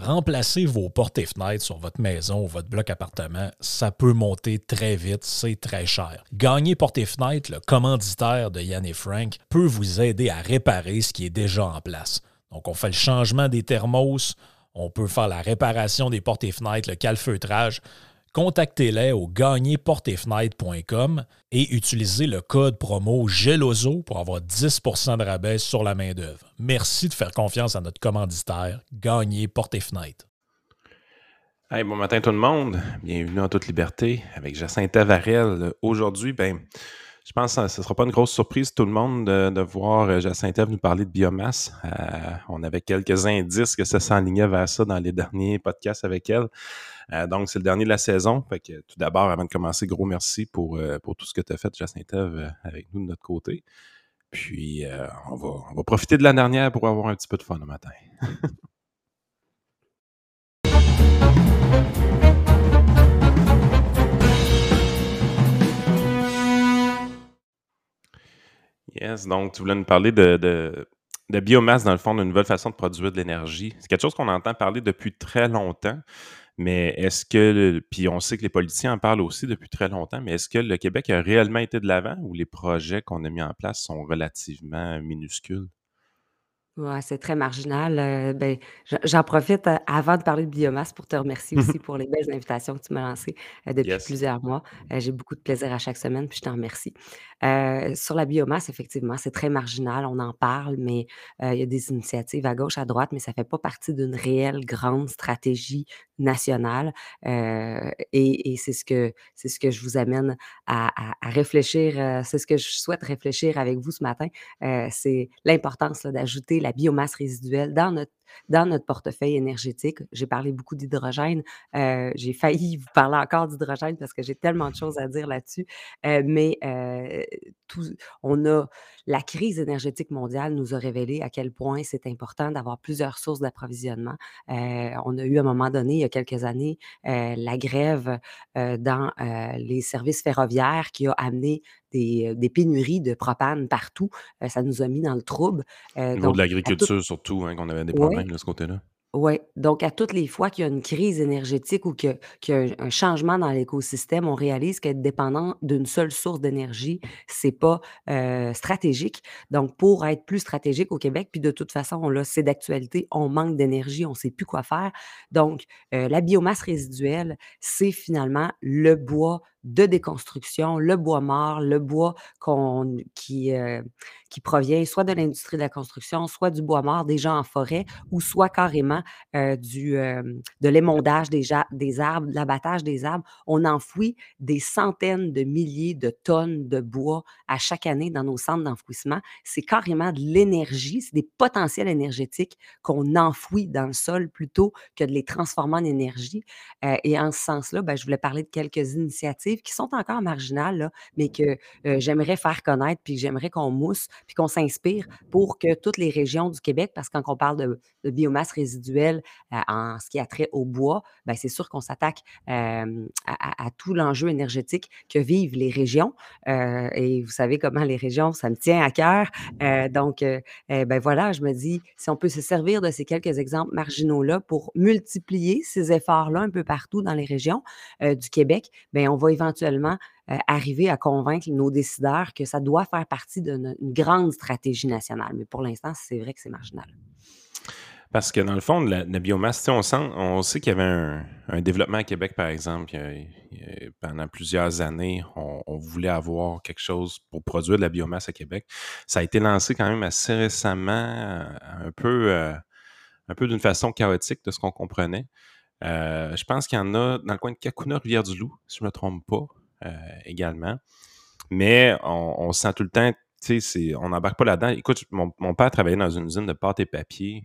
Remplacer vos portes et fenêtres sur votre maison ou votre bloc appartement, ça peut monter très vite, c'est très cher. Gagner portes et fenêtres, le commanditaire de Yann et Frank, peut vous aider à réparer ce qui est déjà en place. Donc, on fait le changement des thermos, on peut faire la réparation des portes et fenêtres, le calfeutrage contactez-les au gagnerportefenêtre.com et utilisez le code promo GELOZO pour avoir 10% de rabais sur la main-d'œuvre. Merci de faire confiance à notre commanditaire, Gagner Porte bon matin tout le monde. Bienvenue en toute liberté avec Jacinthe Tavarel. Aujourd'hui, ben, je pense que ce ne sera pas une grosse surprise tout le monde de, voir euh, Jacinthe nous parler de biomasse. Euh, on avait quelques indices que ça s'enlignait vers ça dans les derniers podcasts avec elle. Euh, donc, c'est le dernier de la saison. Tout d'abord, avant de commencer, gros merci pour, pour tout ce que tu as fait, Jacinthe, avec nous de notre côté. Puis, on, va, on va profiter de la dernière pour avoir un petit peu de fun le matin. Yes, donc tu voulais nous parler de, biomasse, dans le fond, d'une nouvelle façon de produire de l'énergie. C'est quelque chose qu'on entend parler depuis très longtemps, mais est-ce que, puis on sait que les politiciens en parlent aussi depuis très longtemps, mais est-ce que le Québec a réellement été de l'avant ou les projets qu'on a mis en place sont relativement minuscules? Ouais, c'est très marginal. Euh, ben, j'en profite euh, avant de parler de biomasse pour te remercier aussi pour les belles invitations que tu m'as lancées euh, depuis plusieurs mois. j'ai beaucoup de plaisir à chaque semaine, puis je t'en remercie. sur la biomasse, effectivement, c'est très marginal. On en parle, mais il y a des initiatives à gauche, à droite, mais ça ne fait pas partie d'une réelle grande stratégie nationale. et, c'est ce que c'est ce que je vous amène à, à réfléchir. c'est ce que je souhaite réfléchir avec vous ce matin. c'est l'importance d'ajouter la biomasse résiduelle dans notre dans notre portefeuille énergétique. J'ai parlé beaucoup d'hydrogène. Euh, j'ai failli vous parler encore d'hydrogène parce que j'ai tellement de choses à dire là-dessus. Euh, mais euh, tout, on a la crise énergétique mondiale nous a révélé à quel point c'est important d'avoir plusieurs sources d'approvisionnement. on a eu à un moment donné, il y a quelques années, la grève dans les services ferroviaires qui a amené des, pénuries de propane partout. ça nous a mis dans le trouble. Au niveau de l'agriculture, surtout, hein, qu'on avait des problèmes de ce côté-là. Oui, donc à toutes les fois qu'il y a une crise énergétique ou qu'il y a un changement dans l'écosystème, on réalise qu'être dépendant d'une seule source d'énergie, c'est pas stratégique. Donc, pour être plus stratégique au Québec, puis de toute façon, là, c'est d'actualité, on manque d'énergie, on sait plus quoi faire. Donc, la biomasse résiduelle, c'est finalement le bois de déconstruction, le bois mort, le bois qui, euh, qui provient soit de l'industrie de la construction, soit du bois mort gens en forêt, ou soit carrément euh, du, euh, de l'émondage des, des arbres, de l'abattage des arbres. On enfouit des centaines de milliers de tonnes de bois à chaque année dans nos centres d'enfouissement. C'est carrément de l'énergie, c'est des potentiels énergétiques qu'on enfouit dans le sol plutôt que de les transformer en énergie. et en ce sens-là, ben, je voulais parler de quelques initiatives qui sont encore marginales, mais que j'aimerais faire connaître, puis j'aimerais qu'on mousse, puis qu'on s'inspire pour que toutes les régions du Québec, parce que quand on parle de, biomasse résiduelle en ce qui a trait au bois, ben, c'est sûr qu'on s'attaque à, tout l'enjeu énergétique que vivent les régions. et vous savez comment les régions, ça me tient à cœur. donc, eh ben voilà, je me dis, si on peut se servir de ces quelques exemples marginaux-là pour multiplier ces efforts-là un peu partout dans les régions du Québec, ben on va éventuellement euh, arriver à convaincre nos décideurs que ça doit faire partie d'une grande stratégie nationale. Mais pour l'instant, c'est vrai que c'est marginal. Parce que dans le fond, la, la biomasse, on, sent, on sait qu'il y avait un, développement à Québec, par exemple. pendant plusieurs années, on, voulait avoir quelque chose pour produire de la biomasse à Québec. Ça a été lancé quand même assez récemment, euh, un peu, euh, peu d'une façon chaotique de ce qu'on comprenait. Euh, je pense qu'il y en a dans le coin de Kakuna, Rivière-du-Loup, si je ne me trompe pas, également. Mais on, sent tout le temps, on n'embarque pas là-dedans. Écoute, mon, père travaillait dans une usine de pâte et papier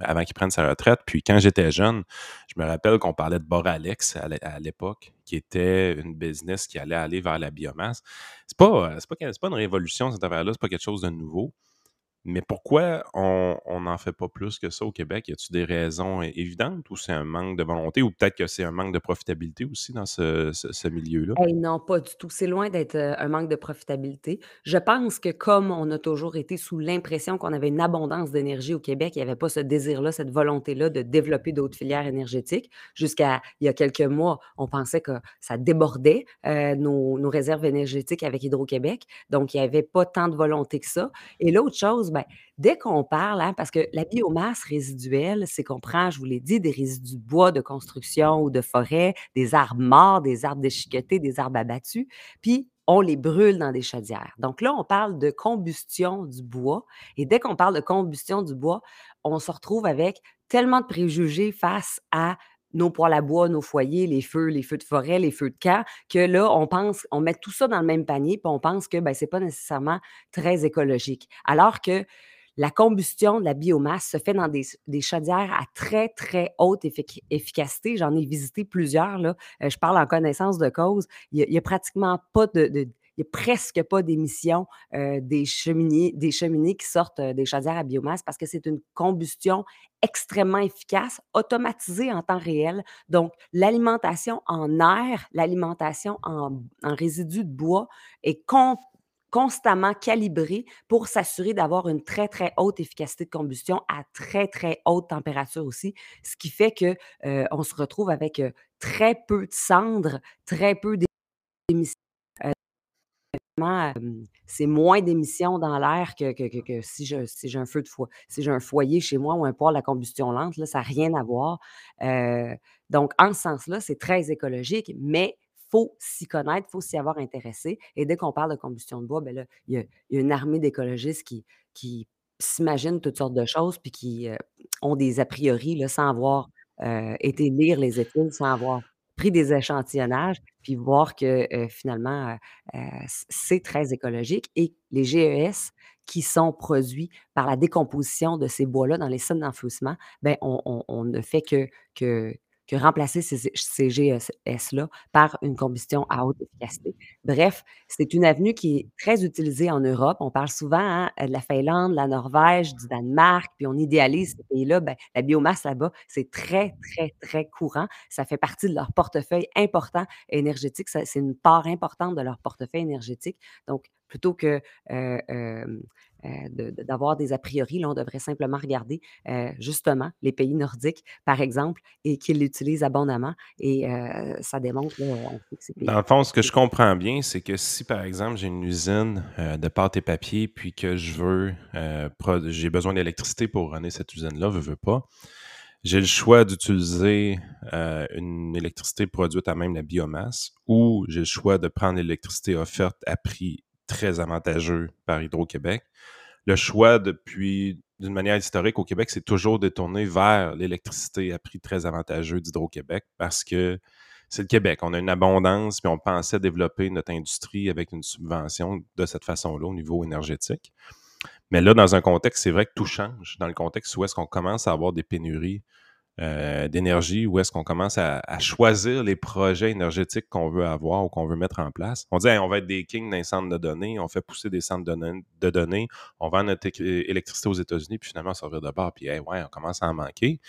avant qu'il prenne sa retraite. Puis quand j'étais jeune, je me rappelle qu'on parlait de Boralex à l'époque, qui était une business qui allait aller vers la biomasse. C'est pas, pas, pas une révolution, cette affaire-là, c'est pas quelque chose de nouveau. Mais pourquoi on n'en fait pas plus que ça au Québec? Y a-t-il des raisons évidentes ou c'est un manque de volonté ou peut-être que c'est un manque de profitabilité aussi dans ce, milieu-là? Non, pas du tout. C'est loin d'être, un manque de profitabilité. Je pense que comme on a toujours été sous l'impression qu'on avait une abondance d'énergie au Québec, il y avait pas ce désir-là, cette volonté-là de développer d'autres filières énergétiques. Jusqu'à il y a quelques mois, on pensait que ça débordait, nos nos réserves énergétiques avec Hydro-Québec. Donc il y avait pas tant de volonté que ça et l'autre chose, ben, dès qu'on parle, hein, parce que la biomasse résiduelle, c'est qu'on prend, je vous l'ai dit, des résidus de bois de construction ou de forêt, des arbres morts, des arbres déchiquetés, des arbres abattus, puis on les brûle dans des chaudières. Donc là, on parle de combustion du bois et dès qu'on parle de combustion du bois, on se retrouve avec tellement de préjugés face à nos poêles à bois, nos foyers, les feux, les feux de forêt, les feux de camp, que là, on pense, on met tout ça dans le même panier, puis on pense que ben, c'est pas nécessairement très écologique. Alors que la combustion de la biomasse se fait dans des, chaudières à très, très haute effic- efficacité. J'en ai visité plusieurs. Là. Euh, je parle en connaissance de cause. Il n'y a, pratiquement pas de, n'y a presque pas d'émissions des, cheminées, des cheminées qui sortent des chaudières à biomasse parce que c'est une combustion extrêmement efficace, automatisée en temps réel. Donc, l'alimentation en air, l'alimentation en, résidus de bois est constamment calibré pour s'assurer d'avoir une très, très haute efficacité de combustion à très, très haute température aussi, ce qui fait que euh, on se retrouve avec très peu de cendres, très peu d'émissions. C'est moins d'émissions dans l'air que, si j'ai un foyer, chez moi ou un poêle à combustion lente, ça n'a rien à voir. Euh, donc, en ce sens-là, c'est très écologique, mais faut s'y connaître, faut s'y avoir intéressé. Et dès qu'on parle de combustion de bois, ben il y a, une armée d'écologistes qui, s'imaginent toutes sortes de choses, puis qui ont des a priori sans avoir euh, été lire les études, sans avoir pris des échantillonnages, puis voir que finalement, c'est très écologique. Et les GES qui sont produits par la décomposition de ces bois-là dans les sites d'enfouissement, ben on, ne fait que, que remplacer ces, ces GES-là par une combustion à haute efficacité. Bref, c'est une avenue qui est très utilisée en Europe. On parle souvent hein, de la Finlande, la Norvège, du Danemark, puis on idéalise ces pays-là. Ben, la biomasse là-bas, c'est très, très, très courant. Ça fait partie de leur portefeuille important énergétique. C'est une part importante de leur portefeuille énergétique. Donc, plutôt que euh, euh, d'avoir des a priori. Là, on devrait simplement regarder euh, justement les pays nordiques, par exemple, et qu'ils l'utilisent abondamment. Et euh, ça démontre. Là, pays... Dans le fond, ce que je comprends bien, c'est que si, par exemple, j'ai une usine euh, de pâte et papier, puis que je veux, j'ai besoin d'électricité pour runner cette usine-là, je veux pas. J'ai le choix d'utiliser une électricité produite à même la biomasse ou j'ai le choix de prendre l'électricité offerte à prix très avantageux par Hydro-Québec. Le choix depuis, d'une manière historique au Québec, c'est toujours détourné vers l'électricité à prix très avantageux d'Hydro-Québec parce que c'est le Québec. On a une abondance, puis on pensait développer notre industrie avec une subvention de cette façon-là au niveau énergétique. Mais là, dans un contexte, c'est vrai que tout change. Dans le contexte où est-ce qu'on commence à avoir des pénuries euh, d'énergie, où est-ce qu'on commence à, choisir les projets énergétiques qu'on veut avoir ou qu'on veut mettre en place. On dit, on va être des kings d'un centre de données, on fait pousser des centres de, données, on vend notre électricité aux États-Unis, puis finalement, ça revient de bord, puis ouais, on commence à en manquer.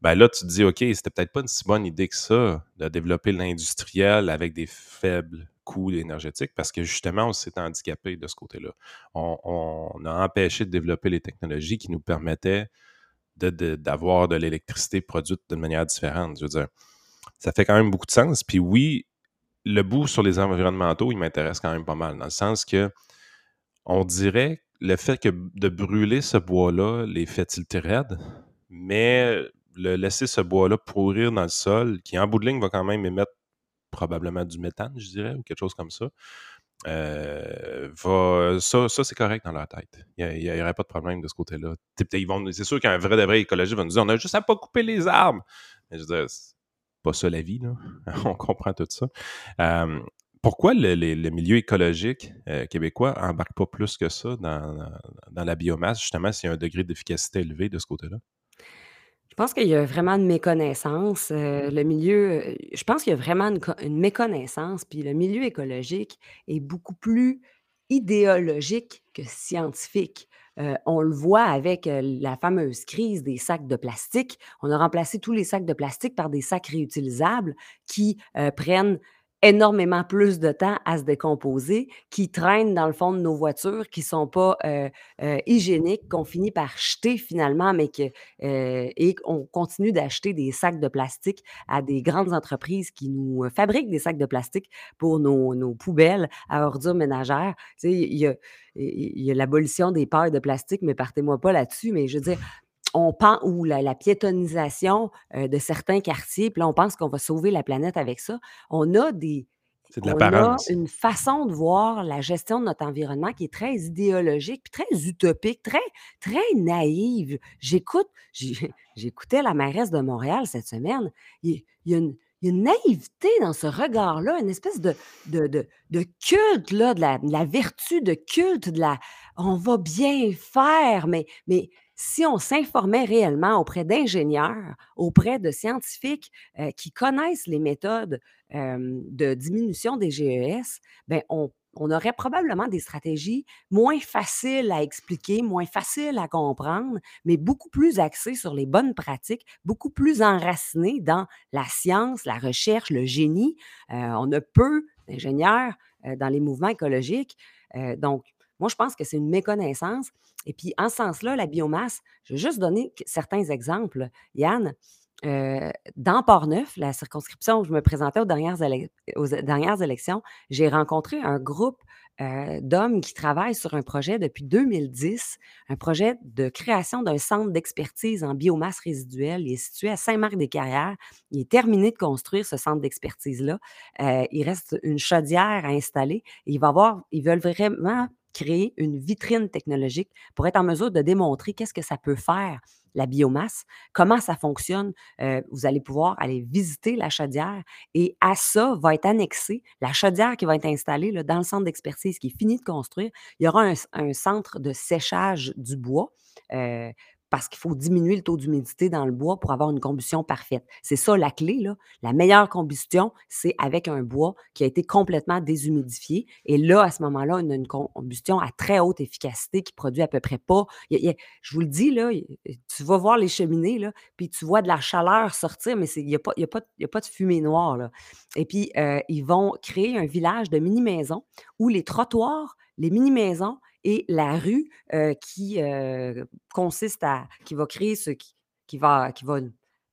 Ben là, tu te dis, OK, c'était peut-être pas une si bonne idée que ça de développer l'industriel avec des faibles coûts énergétiques parce que justement, on s'est handicapé de ce côté-là. On, on, a empêché de développer les technologies qui nous permettaient d'avoir de, l'électricité produite d'une manière différente. Je veux dire, ça fait quand même beaucoup de sens. Puis oui, le bout sur les environnementaux, il m'intéresse quand même pas mal, dans le sens que on dirait le fait que de brûler ce bois-là les fait tilter raide, mais le laisser ce bois-là pourrir dans le sol, qui en bout de ligne va quand même émettre probablement du méthane, je dirais, ou quelque chose comme ça, euh, va, ça, ça c'est correct dans leur tête. Il n'y aurait pas de problème de ce côté-là. C'est sûr qu'un vrai vrai écologiste va nous dire on a juste à pas couper les arbres. Mais je veux dire, c'est pas ça la vie, là. on comprend tout ça. Pourquoi le, milieu écologique euh, québécois embarque pas plus que ça dans, dans la biomasse, justement, s'il y a un degré d'efficacité élevé de ce côté-là? Je pense qu'il y a vraiment une méconnaissance. Euh, le milieu, euh, je pense qu'il y a vraiment une, une méconnaissance, puis le milieu écologique est beaucoup plus idéologique que scientifique. Euh, on le voit avec euh, la fameuse crise des sacs de plastique. On a remplacé tous les sacs de plastique par des sacs réutilisables qui euh, prennent énormément plus de temps à se décomposer, qui traînent dans le fond de nos voitures, qui ne sont pas euh, euh, hygiéniques, qu'on finit par jeter finalement, mais que, euh, et on continue d'acheter des sacs de plastique à des grandes entreprises qui nous fabriquent des sacs de plastique pour nos, nos poubelles à ordures ménagères. Tu sais, il y a, l'abolition des pailles de plastique, mais partez-moi pas là-dessus, mais je veux dire, on pense, ou la, la piétonisation euh, de certains quartiers, puis là, on pense qu'on va sauver la planète avec ça. On a des. C'est de On a l'apparence. une façon de voir la gestion de notre environnement qui est très idéologique, puis très utopique, très, très naïve. J'écoute, j'écoutais la mairesse de Montréal cette semaine. Il, il y a une, il y a une naïveté dans ce regard-là, une espèce de, de, de, de culte, là, de la, de la vertu, de culte, de la on va bien faire, mais, mais si on s'informait réellement auprès d'ingénieurs, auprès de scientifiques euh, qui connaissent les méthodes de diminution des GES, ben on, aurait probablement des stratégies moins faciles à expliquer, moins faciles à comprendre, mais beaucoup plus axées sur les bonnes pratiques, beaucoup plus enracinées dans la science, la recherche, le génie. Euh, on a peu d'ingénieurs euh, dans les mouvements écologiques. Donc, moi, je pense que c'est une méconnaissance. Et puis, en ce sens-là, la biomasse, je vais juste donner certains exemples. Yann, euh, dans Port-Neuf, la circonscription où je me présentais aux dernières, élections, j'ai rencontré un groupe euh, d'hommes qui travaillent sur un projet depuis 2010, un projet de création d'un centre d'expertise en biomasse résiduelle. Il est situé à Saint-Marc-des-Carrières. Il est terminé de construire ce centre d'expertise-là. Euh, il reste une chaudière à installer. Il va ils veulent vraiment créer une vitrine technologique pour être en mesure de démontrer qu'est-ce que ça peut faire, la biomasse, comment ça fonctionne. Euh, vous allez pouvoir aller visiter la chaudière et à ça va être annexé la chaudière qui va être installée dans le centre d'expertise qui est fini de construire. Il y aura un, un centre de séchage du bois. euh, parce qu'il faut diminuer le taux d'humidité dans le bois pour avoir une combustion parfaite. C'est ça la clé. Là. La meilleure combustion, c'est avec un bois qui a été complètement déshumidifié. Et là, à ce moment-là, on a une combustion à très haute efficacité qui produit à peu près pas. je vous le dis, là, tu vas voir les cheminées, là, puis tu vois de la chaleur sortir, mais il n'y a, a, a pas de fumée noire. Là. Et puis, euh, ils vont créer un village de mini-maisons où les trottoirs, les mini-maisons et la rue qui consiste à, qui va créer ce qui, qui va, qui va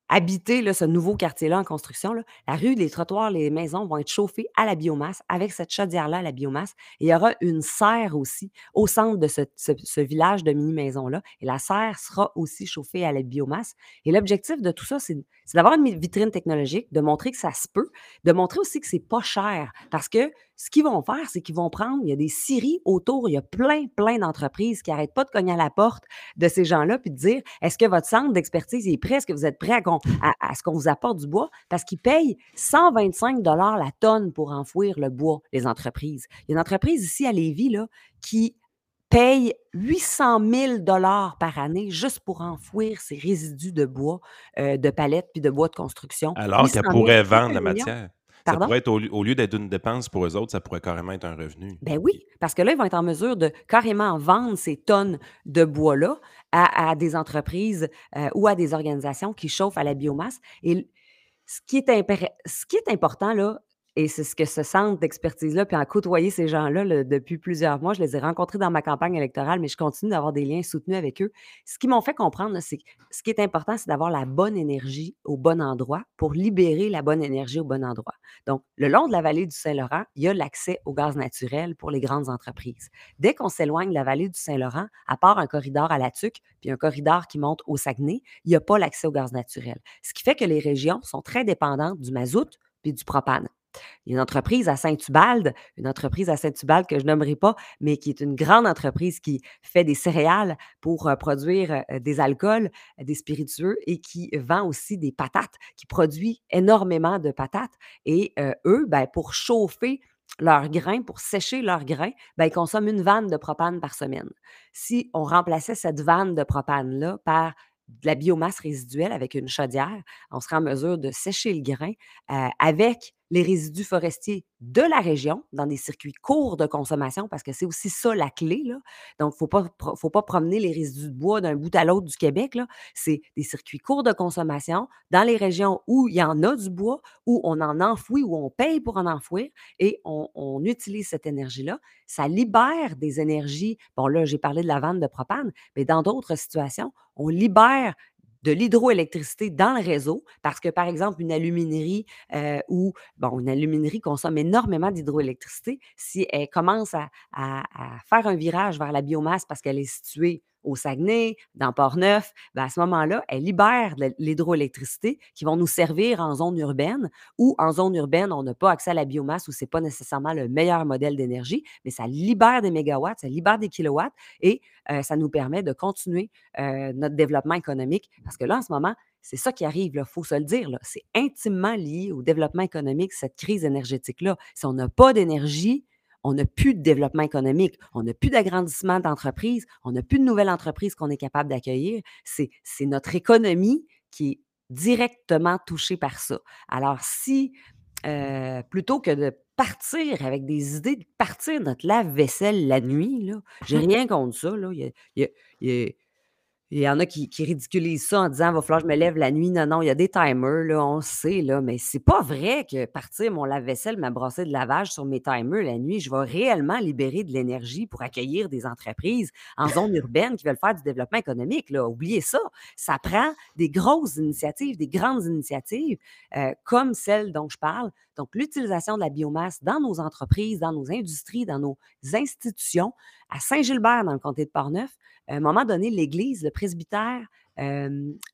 habiter là, ce nouveau quartier-là en construction, là, la rue, les trottoirs, les maisons vont être chauffés à la biomasse, avec cette chaudière-là à la biomasse. Il y aura une serre aussi au centre de ce, village de mini-maisons-là. Et la serre sera aussi chauffée à la biomasse. Et l'objectif de tout ça, c'est d'avoir une vitrine technologique, de montrer que ça se peut, de montrer aussi que c'est pas cher. Parce que ce qu'ils vont faire, c'est qu'ils vont prendre, il y a des scieries autour, il y a plein, plein d'entreprises qui n'arrêtent pas de cogner à la porte de ces gens-là, puis de dire, est-ce que votre centre d'expertise est prêt? Est-ce que vous êtes prêt à, qu'on- à- à ce qu'on vous apporte du bois? Parce qu'ils payent 125 la tonne pour enfouir le bois, les entreprises. Il y a une entreprise ici à Lévis là, qui paye 800 000 par année juste pour enfouir ces résidus de bois, euh, de palettes puis de bois de construction. Alors 800 qu'elle 000, pourrait vendre la un Ça pourrait être, au, lieu- au lieu d'être une dépense pour eux autres, ça pourrait carrément être un revenu. Ben oui, parce que là, ils vont être en mesure de carrément vendre ces tonnes de bois-là à, à des entreprises euh, ou à des organisations qui chauffent à la biomasse. Et ce qui est, ce qui est important, là, et c'est ce que ce centre d'expertise-là, puis en côtoyer ces gens-là là, depuis plusieurs mois, je les ai rencontrés dans ma campagne électorale, mais je continue d'avoir des liens soutenus avec eux. Ce qui m'ont fait comprendre, c'est ce qui est important, c'est d'avoir la bonne énergie au bon endroit pour libérer la bonne énergie au bon endroit. Donc, le long de la vallée du Saint-Laurent, il y a l'accès au gaz naturel pour les grandes entreprises. Dès qu'on s'éloigne de la vallée du Saint-Laurent, à part un corridor à la Tuque, puis un corridor qui monte au Saguenay, il n'y a pas l'accès au gaz naturel. Ce qui fait que les régions sont très dépendantes du mazout puis du propane. Il y a une entreprise à Saint-Ubalde, une entreprise à Saint-Ubalde que je nommerai pas, mais qui est une grande entreprise qui fait des céréales pour produire des alcools, des spiritueux et qui vend aussi des patates, qui produit énormément de patates. Et eux, ben, pour chauffer leurs grains, pour sécher leurs grains, ben, ils consomment une vanne de propane par semaine. Si on remplaçait cette vanne de propane-là par de la biomasse résiduelle avec une chaudière, on serait en mesure de sécher le grain avec les résidus forestiers de la région dans des circuits courts de consommation, parce que c'est aussi ça la clé. Donc, il ne faut pas, promener les résidus de bois d'un bout à l'autre du Québec. C'est des circuits courts de consommation dans les régions où il y en a du bois, où on en enfouit, où on paye pour en enfouir et on, on utilise cette énergie-là. Ça libère des énergies. Bon, là, j'ai parlé de la vente de propane, mais dans d'autres situations, on libère de l'hydroélectricité dans le réseau parce que, par exemple, une aluminerie euh, ou, bon, une aluminerie consomme énormément d'hydroélectricité. Si elle commence à, faire un virage vers la biomasse parce qu'elle est située au Saguenay, dans Port-Neuf, ben, à ce moment-là, elle libère de l'hydroélectricité qui vont nous servir en zone urbaine ou en zone urbaine, on n'a pas accès à la biomasse ou ce n'est pas nécessairement le meilleur modèle d'énergie, mais ça libère des mégawatts, ça libère des kilowatts et euh, ça nous permet de continuer euh, notre développement économique. Parce que là, en ce moment, c'est ça qui arrive, il faut se le dire, c'est intimement lié au développement économique, cette crise énergétique-là. Si on n'a pas d'énergie, on n'a plus de développement économique, on n'a plus d'agrandissement d'entreprise, on n'a plus de nouvelles entreprises qu'on est capable d'accueillir. C'est, notre économie qui est directement touchée par ça. Alors, si euh, plutôt que de partir avec des idées de partir notre lave-vaisselle la nuit, là, j'ai rien contre ça. Là. Il, y il y en a qui, ridiculisent ça en disant va falloir que je me lève la nuit. Non, non, il y a des timers, là, on sait, là, mais c'est pas vrai que partir mon lave-vaisselle, ma brossée de lavage sur mes timers la nuit, je vais réellement libérer de l'énergie pour accueillir des entreprises en zone urbaine qui veulent faire du développement économique. Là. Oubliez ça. Ça prend des grosses initiatives, des grandes initiatives euh, comme celle dont je parle. Donc, l'utilisation de la biomasse dans nos entreprises, dans nos industries, dans nos institutions. À Saint-Gilbert, dans le comté de Portneuf, à un moment donné, l'église, le presbytère,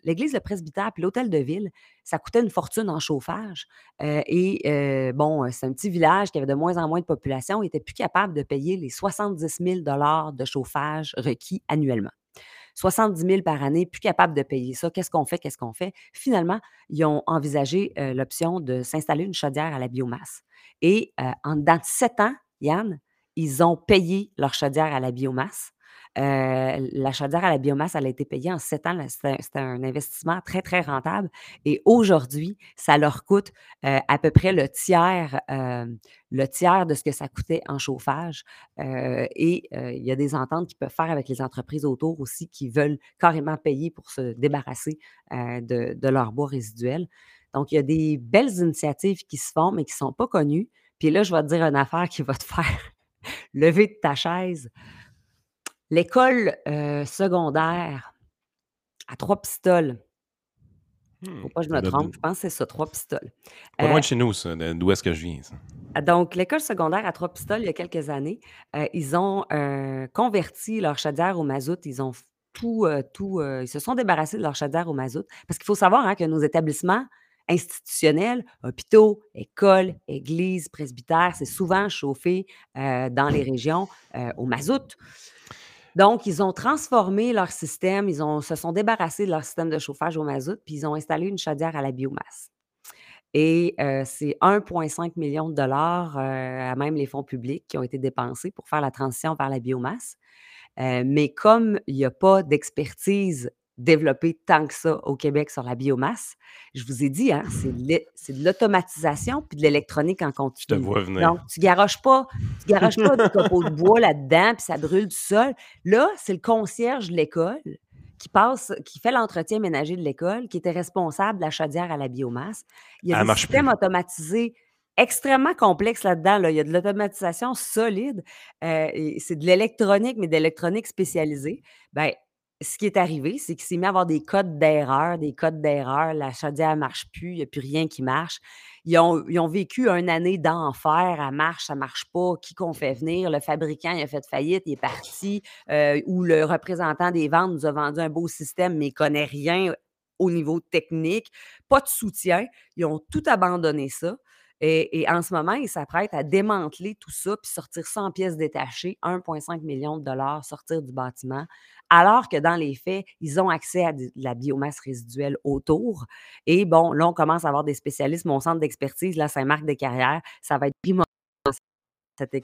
l'église, le presbytère, puis l'hôtel de ville, ça coûtait une fortune en chauffage. et bon, c'est un petit village qui avait de moins en moins de population, n'était plus capable de payer les 70 000 de chauffage requis annuellement. 70 000 par année, plus capable de payer ça. Qu'est-ce qu'on fait? Qu'est-ce qu'on fait? Finalement, ils ont envisagé l'option de s'installer une chaudière à la biomasse. Et en dedans de sept ans, Yann, ils ont payé leur chaudière à la biomasse. Euh, la chaudière à la biomasse, elle a été payée en sept ans. C'était un investissement très, très rentable. Et aujourd'hui, ça leur coûte euh, à peu près le tiers, euh, le tiers de ce que ça coûtait en chauffage. et il y a des ententes qu'ils peuvent faire avec les entreprises autour aussi qui veulent carrément payer pour se débarrasser de, de leur bois résiduel. Donc, il y a des belles initiatives qui se font, mais qui ne sont pas connues. Puis là, je vais te dire une affaire qui va te faire lever de ta chaise. L'école secondaire à trois pistoles. Faut mmh, pas que je me trompe, je pense que c'est ça, trois pistoles. Pas loin de chez nous, ça, d'où est-ce que je viens, ça? Ah, donc, l'école secondaire à trois pistoles, il y a quelques années, ils ont converti leur chaudière au mazout. Ils ont tout, tout ils se sont débarrassés de leur chaudière au mazout. Parce qu'il faut savoir hein, que nos établissements institutionnels, hôpitaux, écoles, églises, presbytères, c'est souvent chauffé dans les régions au mazout. Donc, ils ont transformé leur système, ils ont, se sont débarrassés de leur système de chauffage au mazout, puis ils ont installé une chaudière à la biomasse. Et c'est 1,5 million de dollars, même les fonds publics, qui ont été dépensés pour faire la transition vers la biomasse. mais comme il n'y a pas d'expertise développer tant que ça au Québec sur la biomasse. Je vous ai dit, hein, c'est de l'automatisation puis de l'électronique en continu. Je te vois venir. Donc, tu garoches pas, tu garoches pas du copeau de bois là-dedans puis ça brûle du sol. Là, c'est le concierge de l'école qui passe, qui fait l'entretien ménager de l'école, qui était responsable de la chaudière à la biomasse. Il y a un système automatisé extrêmement complexe là-dedans. Il y a de l'automatisation solide. Euh, c'est de l'électronique, mais de l'électronique spécialisée. Ben, ce qui est arrivé, c'est qu'il s'est mis à avoir des codes d'erreur, des codes d'erreur. La chaudière ne marche plus, il n'y a plus rien qui marche. Ils ont, vécu une année d'enfer. Elle marche, ça ne marche pas. Qui qu'on fait venir? Le fabricant, il a fait faillite, il est parti. Euh, ou le représentant des ventes nous a vendu un beau système, mais il ne connaît rien au niveau technique. Pas de soutien. Ils ont tout abandonné ça. Et, en ce moment, ils s'apprêtent à démanteler tout ça puis sortir ça en pièces détachées, 1,5 million de dollars, sortir du bâtiment, alors que dans les faits, ils ont accès à de la biomasse résiduelle autour. Et bon, là, on commence à avoir des spécialistes. Mon centre d'expertise, là, Saint-Marc-des-Carrières, ça va être primordial cette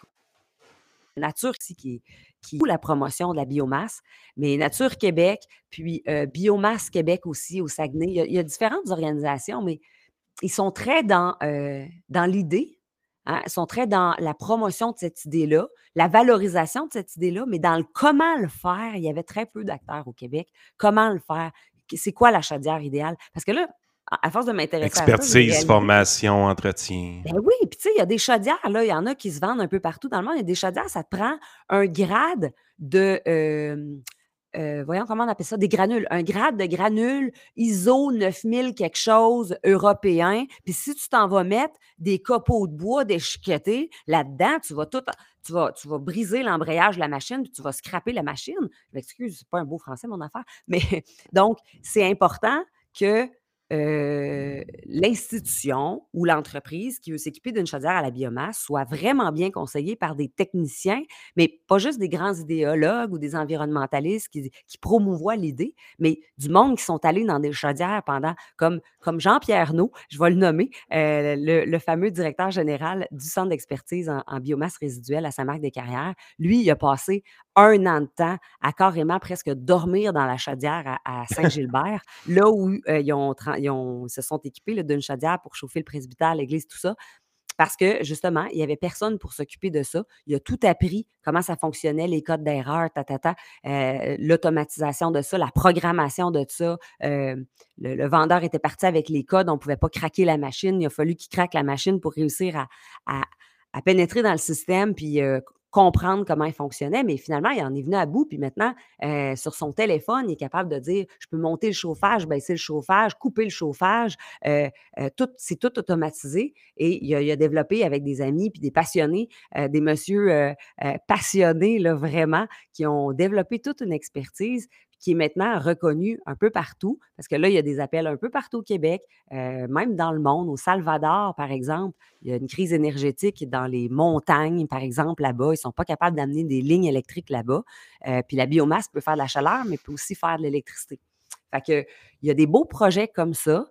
Nature qui, qui la promotion de la biomasse, mais Nature Québec, puis euh, Biomasse Québec aussi au Saguenay. Il y, a, il y a différentes organisations, mais ils sont très dans, dans l'idée, hein, ils sont très dans la promotion de cette idée-là, la valorisation de cette idée-là, mais dans le comment le faire, il y avait très peu d'acteurs au Québec. Comment le faire? C'est quoi la chaudière idéale? Parce que là, à force de m'intéresser à ça. Expertise, formation, entretien. Ben oui, puis tu sais, il y a des chaudières, là, il y en a qui se vendent un peu partout dans le monde. Il y a des chaudières, ça te prend un grade de. Euh, voyons comment on appelle ça, des granules. Un grade de granules ISO 9000 quelque chose européen. Puis si tu t'en vas mettre des copeaux de bois déchiquetés là-dedans, tu vas tout. Tu vas, briser l'embrayage de la machine, puis tu vas scraper la machine. Excuse, c'est pas un beau français, mon affaire. Mais donc, c'est important que euh, l'institution ou l'entreprise qui veut s'équiper d'une chaudière à la biomasse soit vraiment bien conseillée par des techniciens, mais pas juste des grands idéologues ou des environnementalistes qui, promouvoient l'idée, mais du monde qui sont allés dans des chaudières pendant, comme, comme Jean-Pierre No, je vais le nommer, euh, le, fameux directeur général du centre d'expertise en, en, biomasse résiduelle à Saint-Marc-des-Carrières. Lui, il a passé un an de temps à carrément presque dormir dans la chaudière à, Saint-Gilbert, là où euh, ils, se sont équipés d'une chaudière pour chauffer le presbytère, l'église, tout ça. Parce que, justement, il n'y avait personne pour s'occuper de ça. Il a tout appris, comment ça fonctionnait, les codes d'erreur, ta, ta, ta, euh, l'automatisation de ça, la programmation de ça. Euh, le, vendeur était parti avec les codes, on ne pouvait pas craquer la machine. Il a fallu qu'il craque la machine pour réussir à, pénétrer dans le système puis comprendre comment il fonctionnait, mais finalement, il en est venu à bout. Puis maintenant, euh, sur son téléphone, il est capable de dire je peux monter le chauffage, baisser le chauffage, couper le chauffage. Euh, euh, c'est tout automatisé. Et il a, développé avec des amis puis des passionnés, des messieurs passionnés, là, vraiment, qui ont développé toute une expertise qui est maintenant reconnu un peu partout, parce que là, il y a des appels un peu partout au Québec, euh, même dans le monde. Au Salvador, par exemple, il y a une crise énergétique dans les montagnes, par exemple, là-bas. Ils ne sont pas capables d'amener des lignes électriques là-bas. Euh, puis la biomasse peut faire de la chaleur, mais peut aussi faire de l'électricité. Fait que, il y a des beaux projets comme ça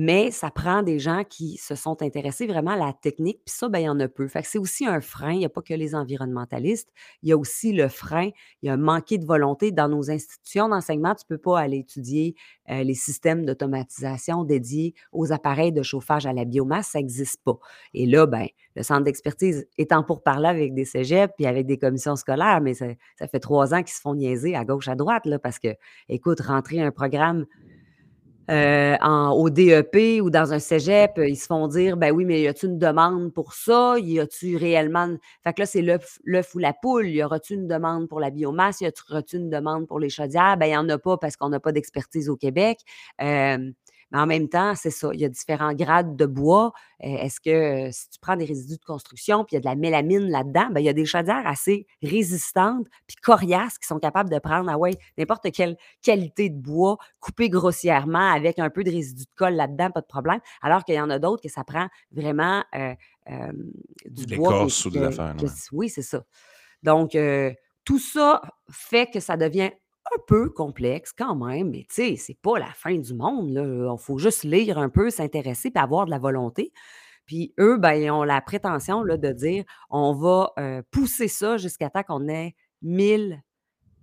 mais ça prend des gens qui se sont intéressés vraiment à la technique, puis ça, ben, il y en a peu. C'est aussi un frein. Il n'y a pas que les environnementalistes. Il y a aussi le frein. Il y a un manqué de volonté dans nos institutions d'enseignement. Tu ne peux pas aller étudier euh, les systèmes d'automatisation dédiés aux appareils de chauffage à la biomasse. Ça n'existe pas. Et là, ben, le centre d'expertise étant pour parler avec des cégeps puis avec des commissions scolaires, mais ça, ça fait trois ans qu'ils se font niaiser à gauche, à droite, là, parce que, écoute, rentrer un programme euh, au DEP ou dans un cégep, ils se font dire ben oui, mais y a-t-il une demande pour ça? Y a-tu réellement. Fait que là, c'est l'œuf ou la poule. Y aura-t-il une demande pour la biomasse? Y aura-t-il une demande pour les chaudières? Ben, il n'y en a pas parce qu'on n'a pas d'expertise au Québec. Euh, mais en même temps, c'est ça, il y a différents grades de bois. Euh, est-ce que si tu prends des résidus de construction, puis il y a de la mélamine là-dedans, ben, il y a des chaudières assez résistantes, puis coriaces, qui sont capables de prendre, ah ouais, n'importe quelle qualité de bois, coupé grossièrement avec un peu de résidus de colle là-dedans, pas de problème. Alors qu'il y en a d'autres que ça prend vraiment euh, euh, du bois. ou de la Oui, c'est ça. Donc, tout ça fait que ça devient un peu complexe quand même, mais tu sais, c'est pas la fin du monde. Il faut juste lire un peu, s'intéresser, puis avoir de la volonté. Puis eux, ben, ils ont la prétention de dire on va euh, pousser ça jusqu'à temps qu'on ait 1000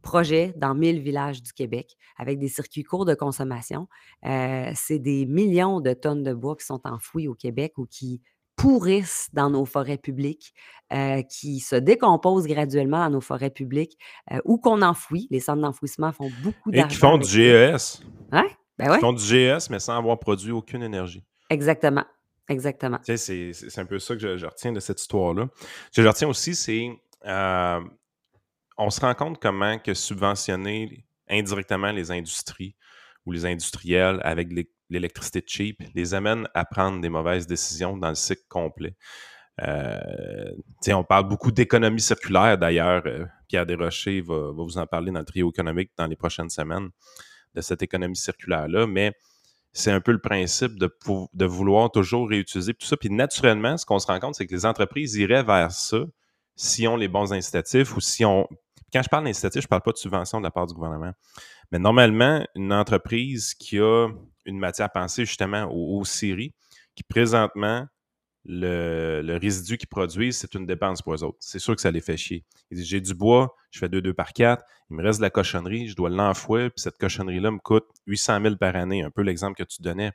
projets dans 1000 villages du Québec avec des circuits courts de consommation. Euh, c'est des millions de tonnes de bois qui sont enfouis au Québec ou qui pourrissent dans nos forêts publiques, euh, qui se décomposent graduellement dans nos forêts publiques euh, ou qu'on enfouit. Les centres d'enfouissement font beaucoup d'argent. Et qui font du GES. Ouais? Ben ouais. Qui font du GES, mais sans avoir produit aucune énergie. Exactement. Exactement. Tu sais, c'est un peu ça que je, retiens de cette histoire-là. Ce que je retiens aussi, c'est euh, on se rend compte comment que subventionner indirectement les industries ou les industriels avec les l'électricité cheap les amène à prendre des mauvaises décisions dans le cycle complet. Euh, on parle beaucoup d'économie circulaire d'ailleurs. Euh, Pierre Desrochers va, va, vous en parler dans le trio économique dans les prochaines semaines de cette économie circulaire-là. Mais c'est un peu le principe de, de vouloir toujours réutiliser tout ça. Puis naturellement, ce qu'on se rend compte, c'est que les entreprises iraient vers ça si on les bons incitatifs ou si on. Quand je parle d'incitatifs, je ne parle pas de subvention de la part du gouvernement. Mais normalement, une entreprise qui a une matière pensée justement aux, séries, qui présentement, le, résidu qu'ils produisent, c'est une dépense pour eux autres. C'est sûr que ça les fait chier. Ils disent J'ai du bois, je fais 2-2 par 4, il me reste de la cochonnerie, je dois l'enfouir, puis cette cochonnerie-là me coûte 800 000 par année, un peu l'exemple que tu donnais.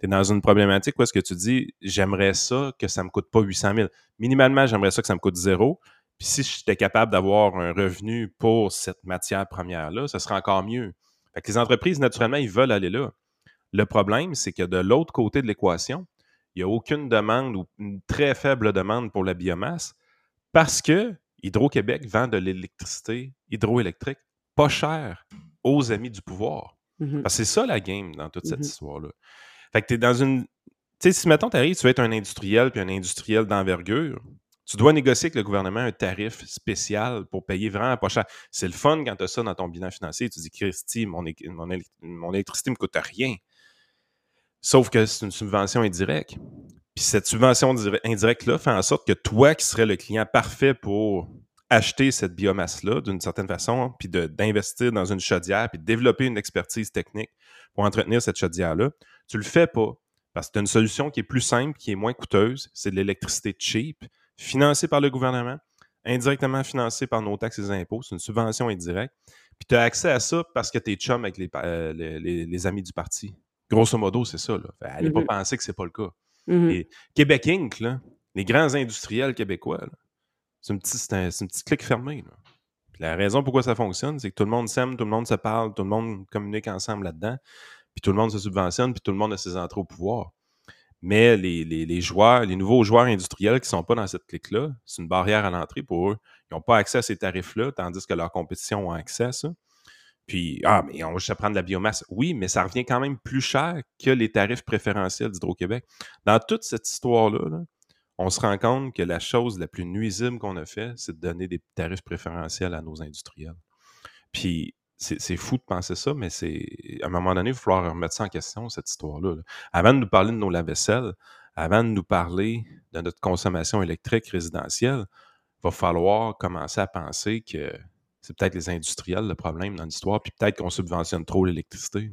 Tu es dans une problématique où est-ce que tu dis, j'aimerais ça que ça me coûte pas 800 000. Minimalement, j'aimerais ça que ça me coûte zéro. Puis si j'étais capable d'avoir un revenu pour cette matière première-là, ça serait encore mieux. Fait que les entreprises, naturellement, ils veulent aller là. Le problème, c'est que de l'autre côté de l'équation, il n'y a aucune demande ou une très faible demande pour la biomasse parce que Hydro-Québec vend de l'électricité hydroélectrique pas cher aux amis du pouvoir. Mmh Parce que c'est ça la game dans toute cette Mmh histoire-là. Fait que tu es dans une. Tu sais, si mettons, tu arrives, tu veux être un industriel puis un industriel d'envergure, tu dois négocier avec le gouvernement un tarif spécial pour payer vraiment pas cher. C'est le fun quand tu as ça dans ton bilan financier. Tu dis, Christy, mon, mon, mon électricité ne me coûte rien. Sauf que c'est une subvention indirecte. Puis cette subvention indirecte-là fait en sorte que toi, qui serais le client parfait pour acheter cette biomasse-là d'une certaine façon, puis d'investir dans une chaudière, puis de développer une expertise technique pour entretenir cette chaudière-là, tu le fais pas. Parce que tu as une solution qui est plus simple, qui est moins coûteuse, c'est de l'électricité cheap, financée par le gouvernement, indirectement financée par nos taxes et impôts, c'est une subvention indirecte. Puis tu as accès à ça parce que tu es chum avec euh, les, les, amis du parti. Grosso modo, c'est ça. Là. allez pas mm-hmm. penser que c'est pas le cas. Et Québec Inc., là, les grands industriels québécois, c'est une, petite, clique fermée. La raison pourquoi ça fonctionne, c'est que tout le monde s'aime, tout le monde se parle, tout le monde communique ensemble là-dedans, puis tout le monde se subventionne, puis tout le monde a ses entrées au pouvoir. Mais les, joueurs, les nouveaux joueurs industriels qui ne sont pas dans cette clique-là, c'est une barrière à l'entrée pour eux. Ils n'ont pas accès à ces tarifs-là, tandis que leur compétition a accès à ça. Puis, ah, mais on va juste prendre de la biomasse. Oui, mais ça revient quand même plus cher que les tarifs préférentiels d'Hydro-Québec. Dans toute cette histoire-là, là, on se rend compte que la chose la plus nuisible qu'on a fait, c'est de donner des tarifs préférentiels à nos industriels. Puis c'est fou de penser ça, mais c'est à un moment donné, il va falloir remettre ça en question, cette histoire-là. Avant de nous parler de nos lave-vaisselle, avant de nous parler de notre consommation électrique résidentielle, il va falloir commencer à penser que c'est peut-être les industriels le problème dans l'histoire, puis peut-être qu'on subventionne trop l'électricité.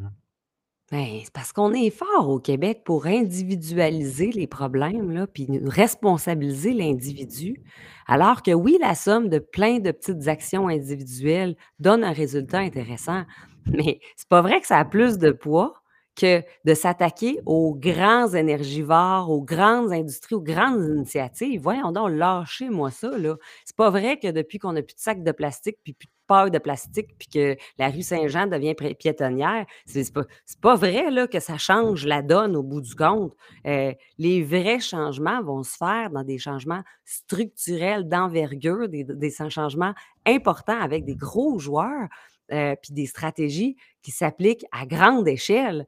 Ben, c'est parce qu'on est fort au Québec pour individualiser les problèmes, puis responsabiliser l'individu. Alors que oui, la somme de plein de petites actions individuelles donne un résultat intéressant, mais c'est pas vrai que ça a plus de poids que de s'attaquer aux grands énergivores, aux grandes industries, aux grandes initiatives. Voyons donc, lâchez-moi ça, là. C'est pas vrai que depuis qu'on a plus de sacs de plastique, puis plus de pailles de plastique, puis que la rue Saint-Jean devient piétonnière, c'est pas, pas vrai, là, que ça change la donne au bout du compte. Euh, les vrais changements vont se faire dans des changements structurels d'envergure, des, des changements importants avec des gros joueurs. Euh, puis des stratégies qui s'appliquent à grande échelle.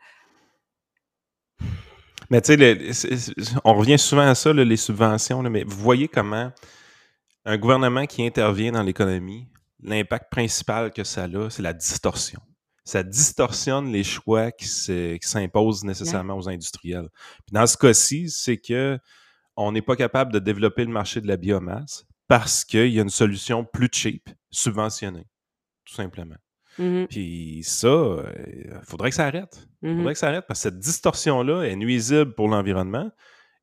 Mais tu sais, on revient souvent à ça, les subventions, mais vous voyez comment un gouvernement qui intervient dans l'économie, l'impact principal que ça a, c'est la distorsion. Ça distorsionne les choix qui s'imposent nécessairement aux industriels. Puis dans ce cas-ci, c'est que on n'est pas capable de développer le marché de la biomasse parce qu'il y a une solution plus cheap, subventionnée, tout simplement. Mmh Puis ça, il euh, faudrait que ça arrête. Il mmh faudrait que ça arrête parce que cette distorsion-là est nuisible pour l'environnement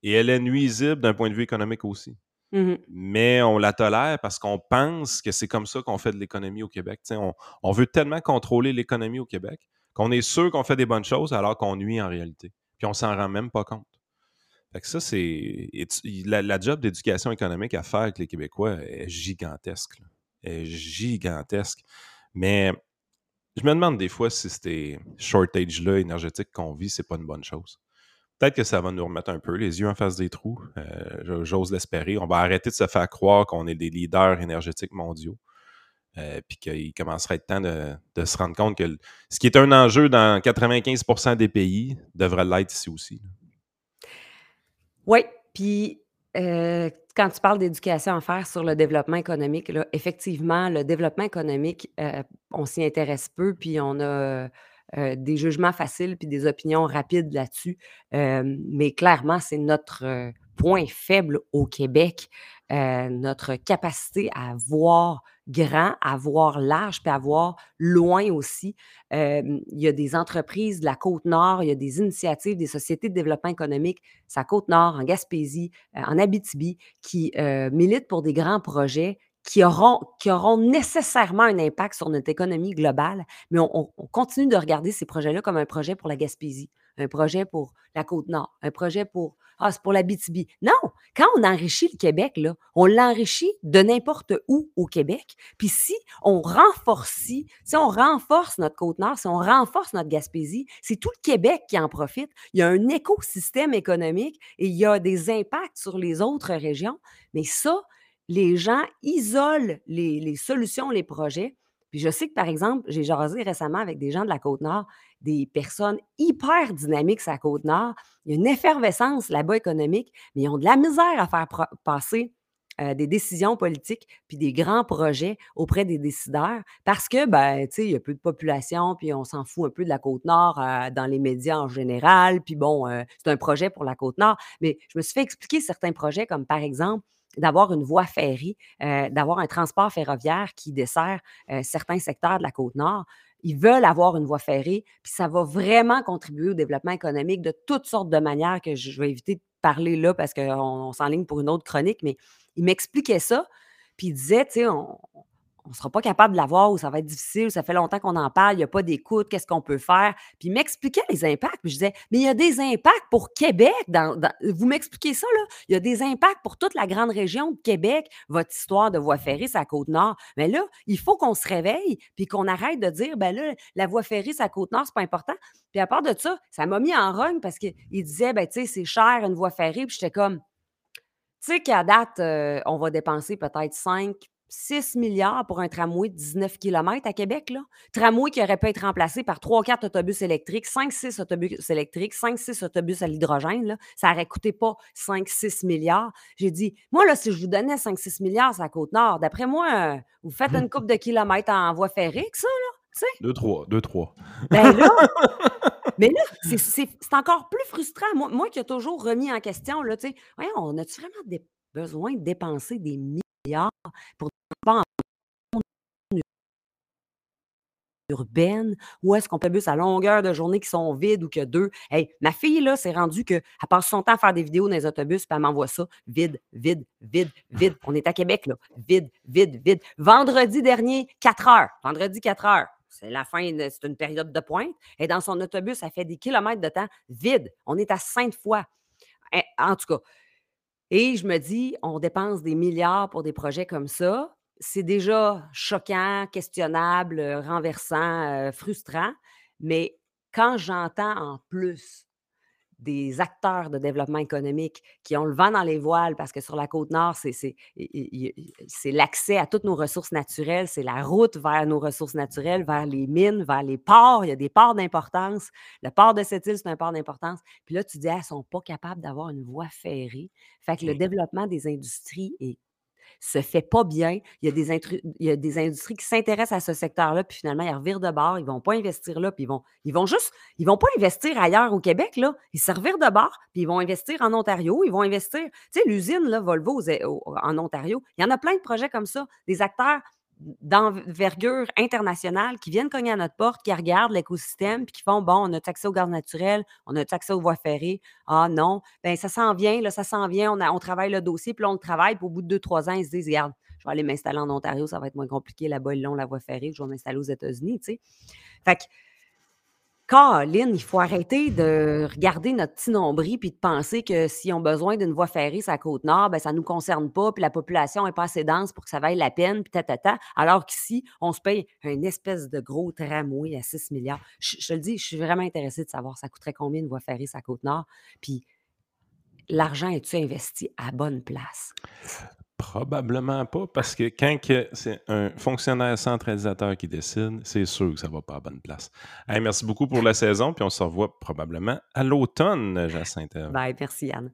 et elle est nuisible d'un point de vue économique aussi. Mmh Mais on la tolère parce qu'on pense que c'est comme ça qu'on fait de l'économie au Québec. On, on, veut tellement contrôler l'économie au Québec qu'on est sûr qu'on fait des bonnes choses alors qu'on nuit en réalité. Puis on s'en rend même pas compte. Fait que ça, c'est. La, la, job d'éducation économique à faire avec les Québécois est gigantesque. Est gigantesque. Mais je me demande des fois si ces shortages-là énergétiques qu'on vit, c'est pas une bonne chose. Peut-être que ça va nous remettre un peu les yeux en face des trous. Euh, j'ose l'espérer. On va arrêter de se faire croire qu'on est des leaders énergétiques mondiaux. Euh, puis qu'il commencerait être temps de, se rendre compte que ce qui est un enjeu dans 95% des pays devrait l'être ici aussi. Oui, puis euh, quand tu parles d'éducation à faire sur le développement économique, effectivement, le développement économique, euh, on s'y intéresse peu, puis on a euh, des jugements faciles puis des opinions rapides là-dessus. mais clairement, c'est notre point faible au Québec, notre capacité à voir grand, à voir large, puis à voir loin aussi. il y a des entreprises de la côte nord, il y a des initiatives, des sociétés de développement économique, sa côte nord, en Gaspésie, en Abitibi, qui militent pour des grands projets qui auront, qui auront nécessairement un impact sur notre économie globale, mais on, on continue de regarder ces projets-là comme un projet pour la Gaspésie un projet pour la Côte-Nord, un projet pour ah, c'est pour la BTB. Non, quand on enrichit le Québec, là, on l'enrichit de n'importe où au Québec. Puis si on renforce, si on renforce notre Côte-Nord, si on renforce notre Gaspésie, c'est tout le Québec qui en profite. Il y a un écosystème économique et il y a des impacts sur les autres régions. Mais ça, les gens isolent les, solutions, les projets. Puis je sais que, par exemple, j'ai jasé récemment avec des gens de la Côte-Nord des personnes hyper dynamiques à Côte-Nord. Il y a une effervescence là-bas économique, mais ils ont de la misère à faire passer euh, des décisions politiques puis des grands projets auprès des décideurs parce que, ben, tu sais, il y a peu de population, puis on s'en fout un peu de la Côte-Nord euh, dans les médias en général, puis bon, euh, c'est un projet pour la Côte-Nord. Mais je me suis fait expliquer certains projets, comme par exemple d'avoir une voie ferry, d'avoir un transport ferroviaire qui dessert certains secteurs de la Côte-Nord ils veulent avoir une voie ferrée, puis ça va vraiment contribuer au développement économique de toutes sortes de manières que je vais éviter de parler là parce qu'on on, s'enligne pour une autre chronique, mais il m'expliquait ça, puis il disait, tu sais, on, on ne sera pas capable de l'avoir ou ça va être difficile, ça fait longtemps qu'on en parle, il n'y a pas d'écoute, qu'est-ce qu'on peut faire? Puis il m'expliquait les impacts. Puis je disais, mais il y a des impacts pour Québec. Vous m'expliquez ça, là? Il y a des impacts pour toute la grande région de Québec, votre histoire de voie ferrée, à Côte-Nord. Mais là, il faut qu'on se réveille puis qu'on arrête de dire, ben là, la voie ferrée, c'est à Côte-Nord, c'est pas important. Puis à part de ça, ça m'a mis en rogne parce qu'il disait, ben tu sais, c'est cher une voie ferrée. Puis j'étais comme, tu sais qu'à date, euh, on va dépenser peut-être 5, 6 milliards pour un tramway de 19 km à Québec. Là. Tramway qui aurait pu être remplacé par 3-4 autobus électriques, 5-6 autobus électriques, 5-6 autobus à l'hydrogène. Ça n'aurait coûté pas 5-6 milliards. J'ai dit, moi, là, si je vous donnais 5-6 milliards, à Côte-Nord, d'après moi, vous faites une coupe de kilomètres en voie ferrée, ça, là. 2-3, 2-3. Ben là, mais là, c'est encore plus frustrant. Moi, moi qui ai toujours remis en question, là, tu sais, on a-tu vraiment besoin de dépenser des milliards pour pas urbaine, où est-ce qu'on peut bus à longueur de journée qui sont vides ou que deux? Hey, ma fille, là, s'est rendue qu'elle passe son temps à faire des vidéos dans les autobus, puis elle m'envoie ça. Vide, vide, vide, vide. On est à Québec, là. Vide, vide, vide. Vendredi dernier, 4 heures. Vendredi, 4 heures. C'est la fin, c'est une période de pointe. Et dans son autobus, ça fait des kilomètres de temps vide. On est à Sainte-Foy. Eh, en tout cas. Et je me dis, on dépense des milliards pour des projets comme ça c'est déjà choquant, questionnable, euh, renversant, euh, frustrant. Mais quand j'entends en plus des acteurs de développement économique qui ont le vent dans les voiles parce que sur la côte nord, c'est l'accès à toutes nos ressources naturelles, c'est la route vers nos ressources naturelles, vers les mines, vers les ports. Il y a des ports d'importance. Le port de cette île, c'est un port d'importance. Puis là, tu dis, elles ne sont pas capables d'avoir une voie ferrée. Fait que le développement des industries est se fait pas bien. Il y a des, industries qui s'intéressent à ce secteur-là, puis finalement, ils revirent de bord, ils vont pas investir là, puis ils vont, vont juste, ils vont pas investir ailleurs au Québec. Ils se revirent de bord, puis ils vont investir en Ontario, ils vont investir. Tu sais, l'usine, Volvo en Ontario, il y en a plein de projets comme ça, des acteurs d'envergure internationale qui viennent cogner à notre porte, qui regardent l'écosystème, puis qui font bon, on a accès au gaz naturel, on a accès aux voies ferrées. Ah non, bien, ça s'en vient, là, ça s'en vient, on, on travaille le dossier, puis on le travaille, puis au bout de deux, trois ans, ils se disent, regarde, je vais aller m'installer en Ontario, ça va être moins compliqué, là-bas, ils long, la voie ferrée, je vais m'installer aux États-Unis, tu sais. Fait que Caroline, il faut arrêter de regarder notre petit nombril puis de penser que s'ils ont besoin d'une voie ferrée sur la côte nord, ben, ça ne nous concerne pas, puis la population n'est pas assez dense pour que ça vaille la peine, puis tatata. Alors qu'ici, on se paye un espèce de gros tramway à 6 milliards. Je, te le dis, je suis vraiment intéressée de savoir ça coûterait combien une voie ferrée sur côte nord. Puis l'argent est-tu investi à bonne place? Probablement pas, parce que quand c'est un fonctionnaire centralisateur qui décide, c'est sûr que ça va pas à bonne place. merci beaucoup pour la saison, puis on se revoit probablement à l'automne, Jacinthe. Bye, merci Yann.